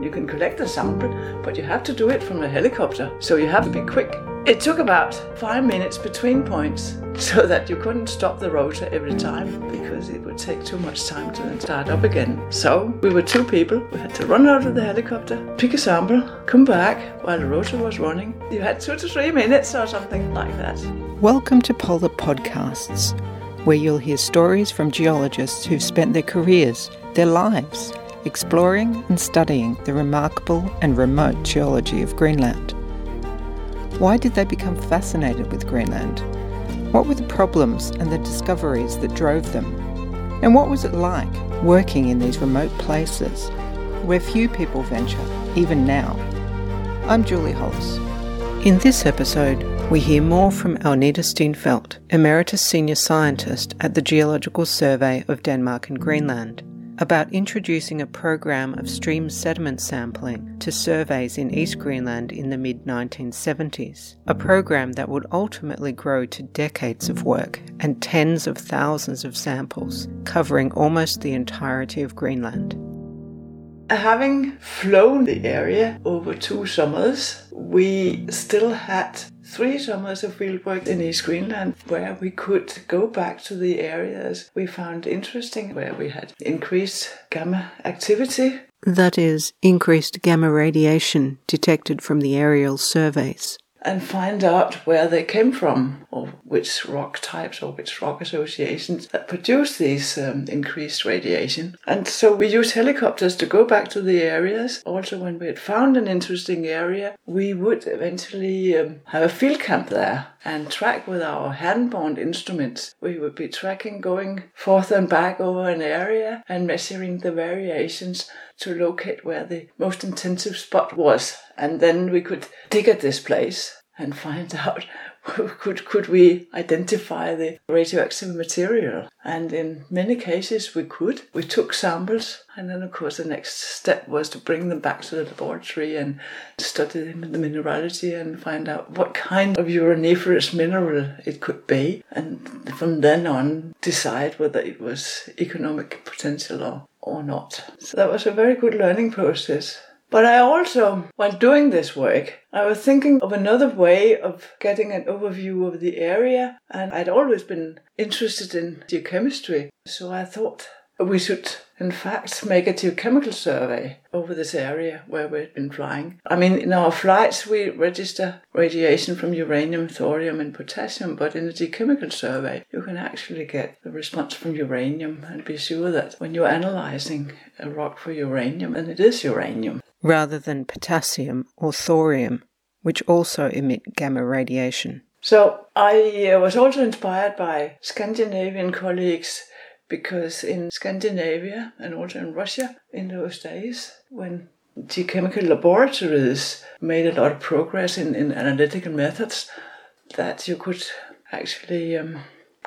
You can collect a sample, but you have to do it from a helicopter, so you have to be quick. It took about five minutes between points so that you couldn't stop the rotor every time because it would take too much time to then start up again. So we were two people. We had to run out of the helicopter, pick a sample, come back while the rotor was running. You had two to three minutes or something like that. Welcome to Polar Podcasts, where you'll hear stories from geologists who've spent their careers, their lives, exploring and studying the remarkable and remote geology of Greenland. Why did they become fascinated with Greenland? What were the problems and the discoveries that drove them? And what was it like working in these remote places where few people venture, even now? I'm Julie Hollis. In this episode, we hear more from Agnete Steenfeldt, Emeritus Senior Scientist at the Geological Survey of Denmark and Greenland about introducing a program of stream sediment sampling to surveys in East Greenland in the mid 1970s, a program that would ultimately grow to decades of work and tens of thousands of samples, covering almost the entirety of Greenland. Having flown the area over two summers, we still had three summers of fieldwork in East Greenland where we could go back to the areas we found interesting, where we had increased gamma activity. That is, increased gamma radiation detected from the aerial surveys and find out where they came from, or which rock types or which rock associations that produce these um, increased radiation. And so we use helicopters to go back to the areas. Also, when we had found an interesting area, we would eventually um, have a field camp there and track with our hand-bound instruments. We would be tracking going forth and back over an area and measuring the variations to locate where the most intensive spot was. And then we could dig at this place and find out could could we identify the radioactive material and in many cases we could we took samples and then of course the next step was to bring them back to the laboratory and study the mineralogy and find out what kind of uraniferous mineral it could be and from then on decide whether it was economic potential or or not. So that was a very good learning process. But I also, while doing this work, I was thinking of another way of getting an overview of the area, and I'd always been interested in geochemistry. So I thought we should, in fact, make a geochemical survey over this area where we've been flying. I mean, in our flights, we register radiation from uranium, thorium, and potassium, but in a geochemical survey, you can actually get the response from uranium and be sure that when you're analyzing a rock for uranium, and it is uranium. Rather than potassium or thorium, which also emit gamma radiation. So I uh, was also inspired by Scandinavian colleagues because in Scandinavia and also in Russia in those days, when the chemical laboratories made a lot of progress in, in analytical methods, that you could actually um,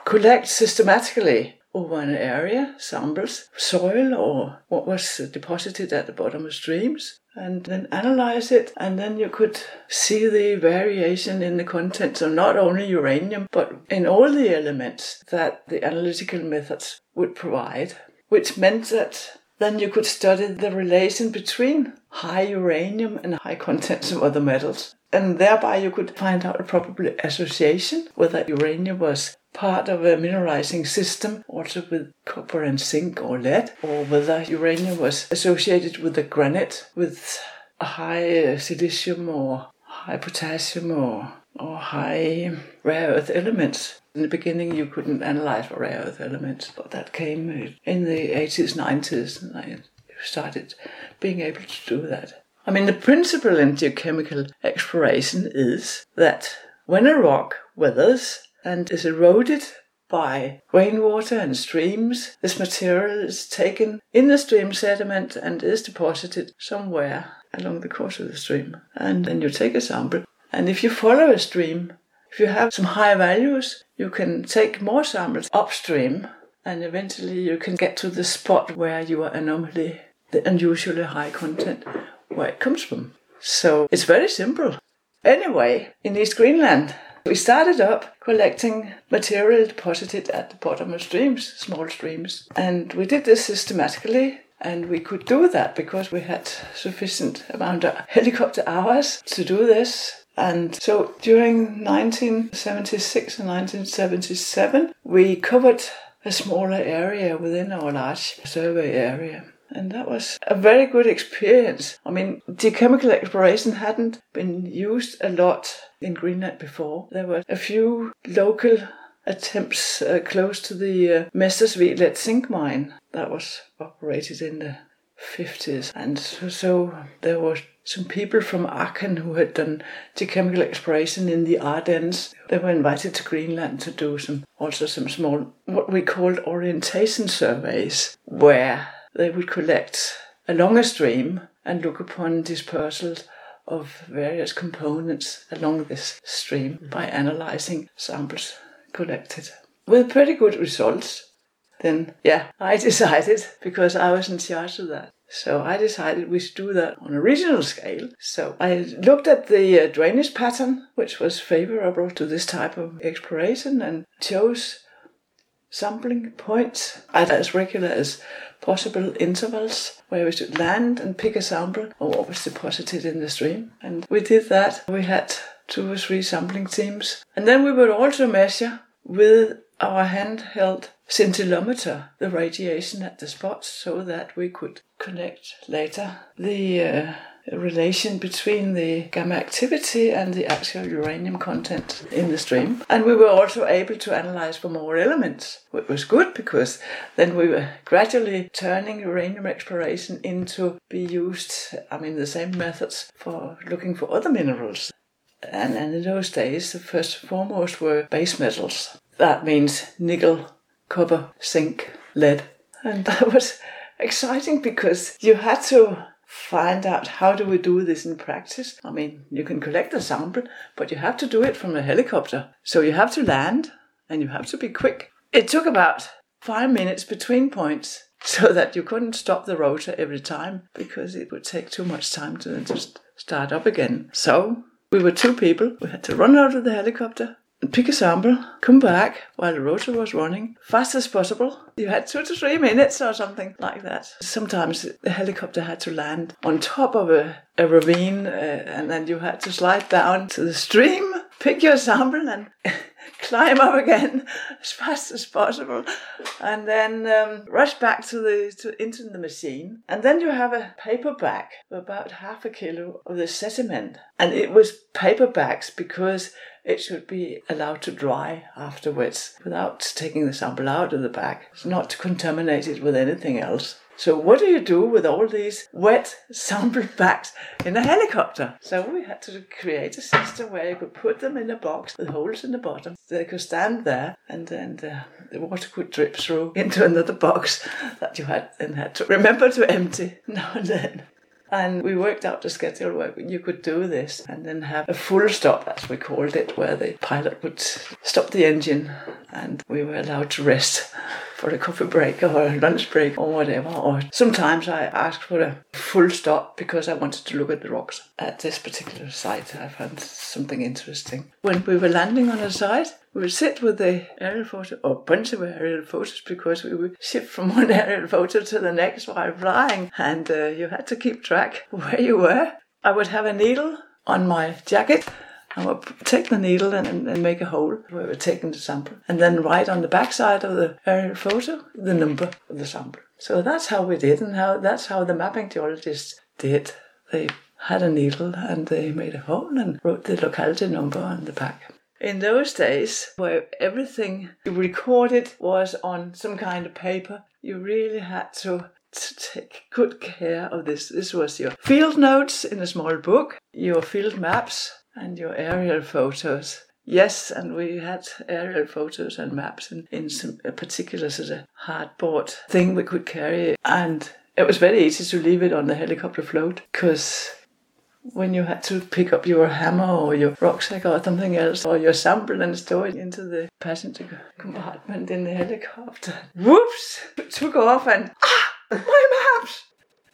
collect systematically over an area samples, soil or what was deposited at the bottom of streams, and then analyze it. And then you could see the variation in the contents of not only uranium, but in all the elements that the analytical methods would provide, which meant that then you could study the relation between high uranium and high contents of other metals. And thereby you could find out a probable association, whether uranium was part of a mineralizing system, also with copper and zinc or lead, or whether uranium was associated with the granite with a high silicium or high potassium or, or high rare earth elements. In the beginning, you couldn't analyze rare earth elements, but that came in the 80s, 90s, and I started being able to do that. I mean, the principle in geochemical exploration is that when a rock weathers and is eroded by rainwater and streams, this material is taken in the stream sediment and is deposited somewhere along the course of the stream. And then you take a sample. And if you follow a stream, if you have some high values, you can take more samples upstream and eventually you can get to the spot where your anomaly, the unusually high content, where it comes from. So it's very simple. Anyway, in East Greenland, we started up collecting material deposited at the bottom of streams, small streams, and we did this systematically And we could do that because we had sufficient amount of helicopter hours to do this. And so during 1976 and 1977, we covered a smaller area within our large survey area. And that was a very good experience. I mean, geochemical exploration hadn't been used a lot in Greenland before. There were a few local attempts uh, close to the uh, Mestersvig zinc mine that was operated in the 50s. And so, so there were some people from Aachen who had done geochemical exploration in the Ardennes. They were invited to Greenland to do some, also some small, what we called orientation surveys, where they would collect along a stream and look upon dispersal of various components along this stream by analyzing samples collected with pretty good results. Then, yeah, I decided because I was in charge of that. So I decided we should do that on a regional scale. So I looked at the uh, drainage pattern, which was favorable to this type of exploration, and chose sampling points at as regular as possible intervals where we should land and pick a sample of what was deposited in the stream. And we did that. We had two or three sampling teams. And then we would also measure with our handheld scintillometer the radiation at the spot so that we could connect later the uh, relation between the gamma activity and the actual uranium content in the stream. And we were also able to analyze for more elements, which was good because then we were gradually turning uranium exploration into be used, I mean, the same methods for looking for other minerals. And, and in those days, the first and foremost were base metals. That means nickel, copper, zinc, lead. And that was exciting because you had to find out how do we do this in practice. I mean, you can collect a sample, but you have to do it from a helicopter. So you have to land and you have to be quick. It took about five minutes between points so that you couldn't stop the rotor every time because it would take too much time to just start up again. So we were two people. We had to run out of the helicopter, pick a sample, come back while the rotor was running, fast as possible. You had two to three minutes or something like that. Sometimes the helicopter had to land on top of a, a ravine uh, and then you had to slide down to the stream, pick your sample and climb up again as fast as possible and then um, rush back to the to, into the machine and then you have a paper bag of about half a kilo of the sediment and it was paper bags because it should be allowed to dry afterwards without taking the sample out of the bag. It's not to contaminate it with anything else. So what do you do with all these wet sample bags in a helicopter? So we had to create a system where you could put them in a box with holes in the bottom. So they could stand there and then the, water could drip through into another box that you had then had to remember to empty now and then. And we worked out the schedule where you could do this and then have a full stop, as we called it, where the pilot would stop the engine and we were allowed to rest for a coffee break or a lunch break or whatever. Or sometimes I asked for a full stop because I wanted to look at the rocks at this particular site. I found something interesting. When we were landing on a site, we would sit with the aerial photo, or a bunch of aerial photos, because we would shift from one aerial photo to the next while flying, and uh, you had to keep track where you were. I would have a needle on my jacket. I would take the needle and, and, make a hole where we're taking the sample, and then write on the backside of the aerial photo the number of the sample. So that's how we did, and how that's how the mapping geologists did. They had a needle and they made a hole and wrote the locality number on the back in those days where everything you recorded was on some kind of paper, you really had to, to take good care of this. This was your field notes in a small book, your field maps, and your aerial photos. Yes, and we had aerial photos and maps in, in some a particular sort of hardboard thing we could carry. And it was very easy to leave it on the helicopter float because when you had to pick up your hammer or your rucksack or something else or your sample and store it into the passenger compartment in the helicopter. Whoops! Took off and ah, my maps!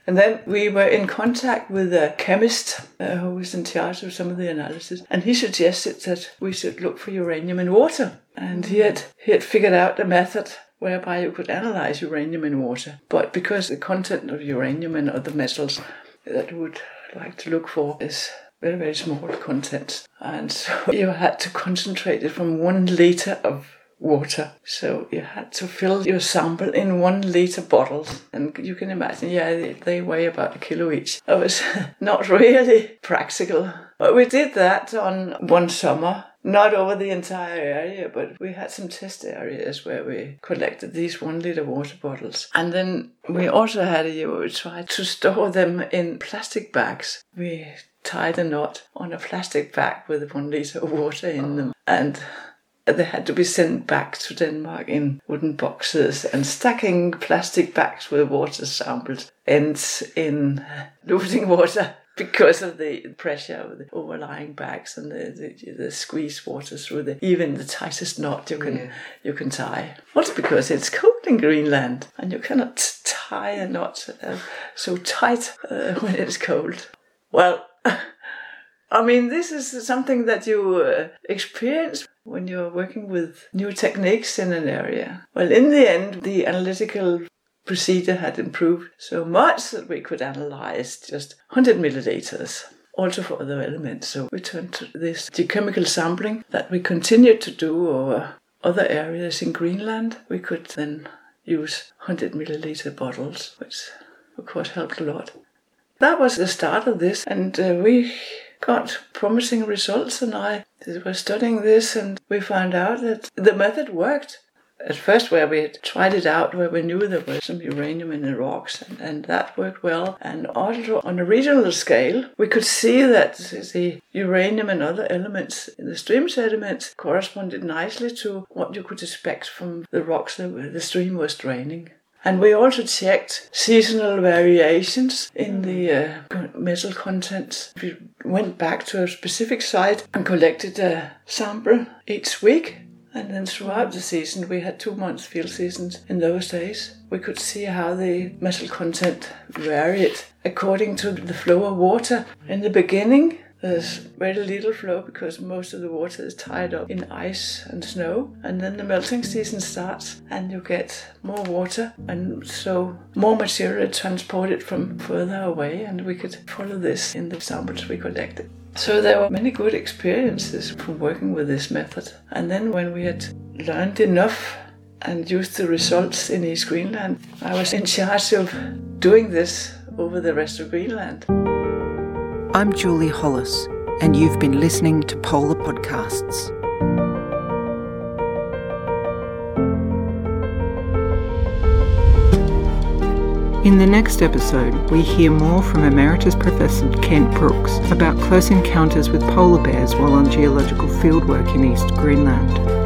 And then we were in contact with a chemist uh, who was in charge of some of the analysis, and he suggested that we should look for uranium in water. And he had he had figured out a method whereby you could analyze uranium in water. But because the content of uranium and other metals that you would like to look for is very, very small content. And so you had to concentrate it from one liter of water. So you had to fill your sample in one liter bottles. And you can imagine, yeah, they, weigh about a kilo each. It was not really practical. But we did that on one summer not over the entire area, but we had some test areas where we collected these one liter water bottles. And then we also had a year where we tried to store them in plastic bags. We tied a knot on a plastic bag with one liter of water in them. And they had to be sent back to Denmark in wooden boxes and stacking plastic bags with water samples ends in losing water because of the pressure of the overlying bags and the, the, the squeeze water through the even the tightest knot you can yeah. you can tie. Also because it's cold in Greenland and you cannot tie a knot uh, so tight uh, when it's cold. Well. I mean, this is something that you uh, experience when you're working with new techniques in an area. Well, in the end, the analytical procedure had improved so much that we could analyze just 100 milliliters also for other elements. So we turned to this geochemical sampling that we continued to do over other areas in Greenland. We could then use 100 milliliter bottles, which of course helped a lot. That was the start of this, and uh, we got promising results. And I was studying this, and we found out that the method worked at first where we had tried it out where we knew there was some uranium in the rocks and, and, that worked well and also on a regional scale we could see that the uranium and other elements in the stream sediments corresponded nicely to what you could expect from the rocks that the stream was draining and we also checked seasonal variations in the uh, metal contents. We went back to a specific site and collected a sample each week and then throughout the season, we had two months field seasons in those days. We could see how the metal content varied according to the flow of water. In the beginning, there's very little flow because most of the water is tied up in ice and snow. And then the melting season starts and you get more water and so more material transported from further away. And we could follow this in the samples we collected. So there were many good experiences from working with this method. And then when we had learned enough and used the results in East Greenland, I was in charge of doing this over the rest of Greenland. I'm Julie Hollis, and you've been listening to Polar Podcasts. In the next episode, we hear more from Emeritus Professor Kent Brooks about close encounters with polar bears while on geological fieldwork in East Greenland.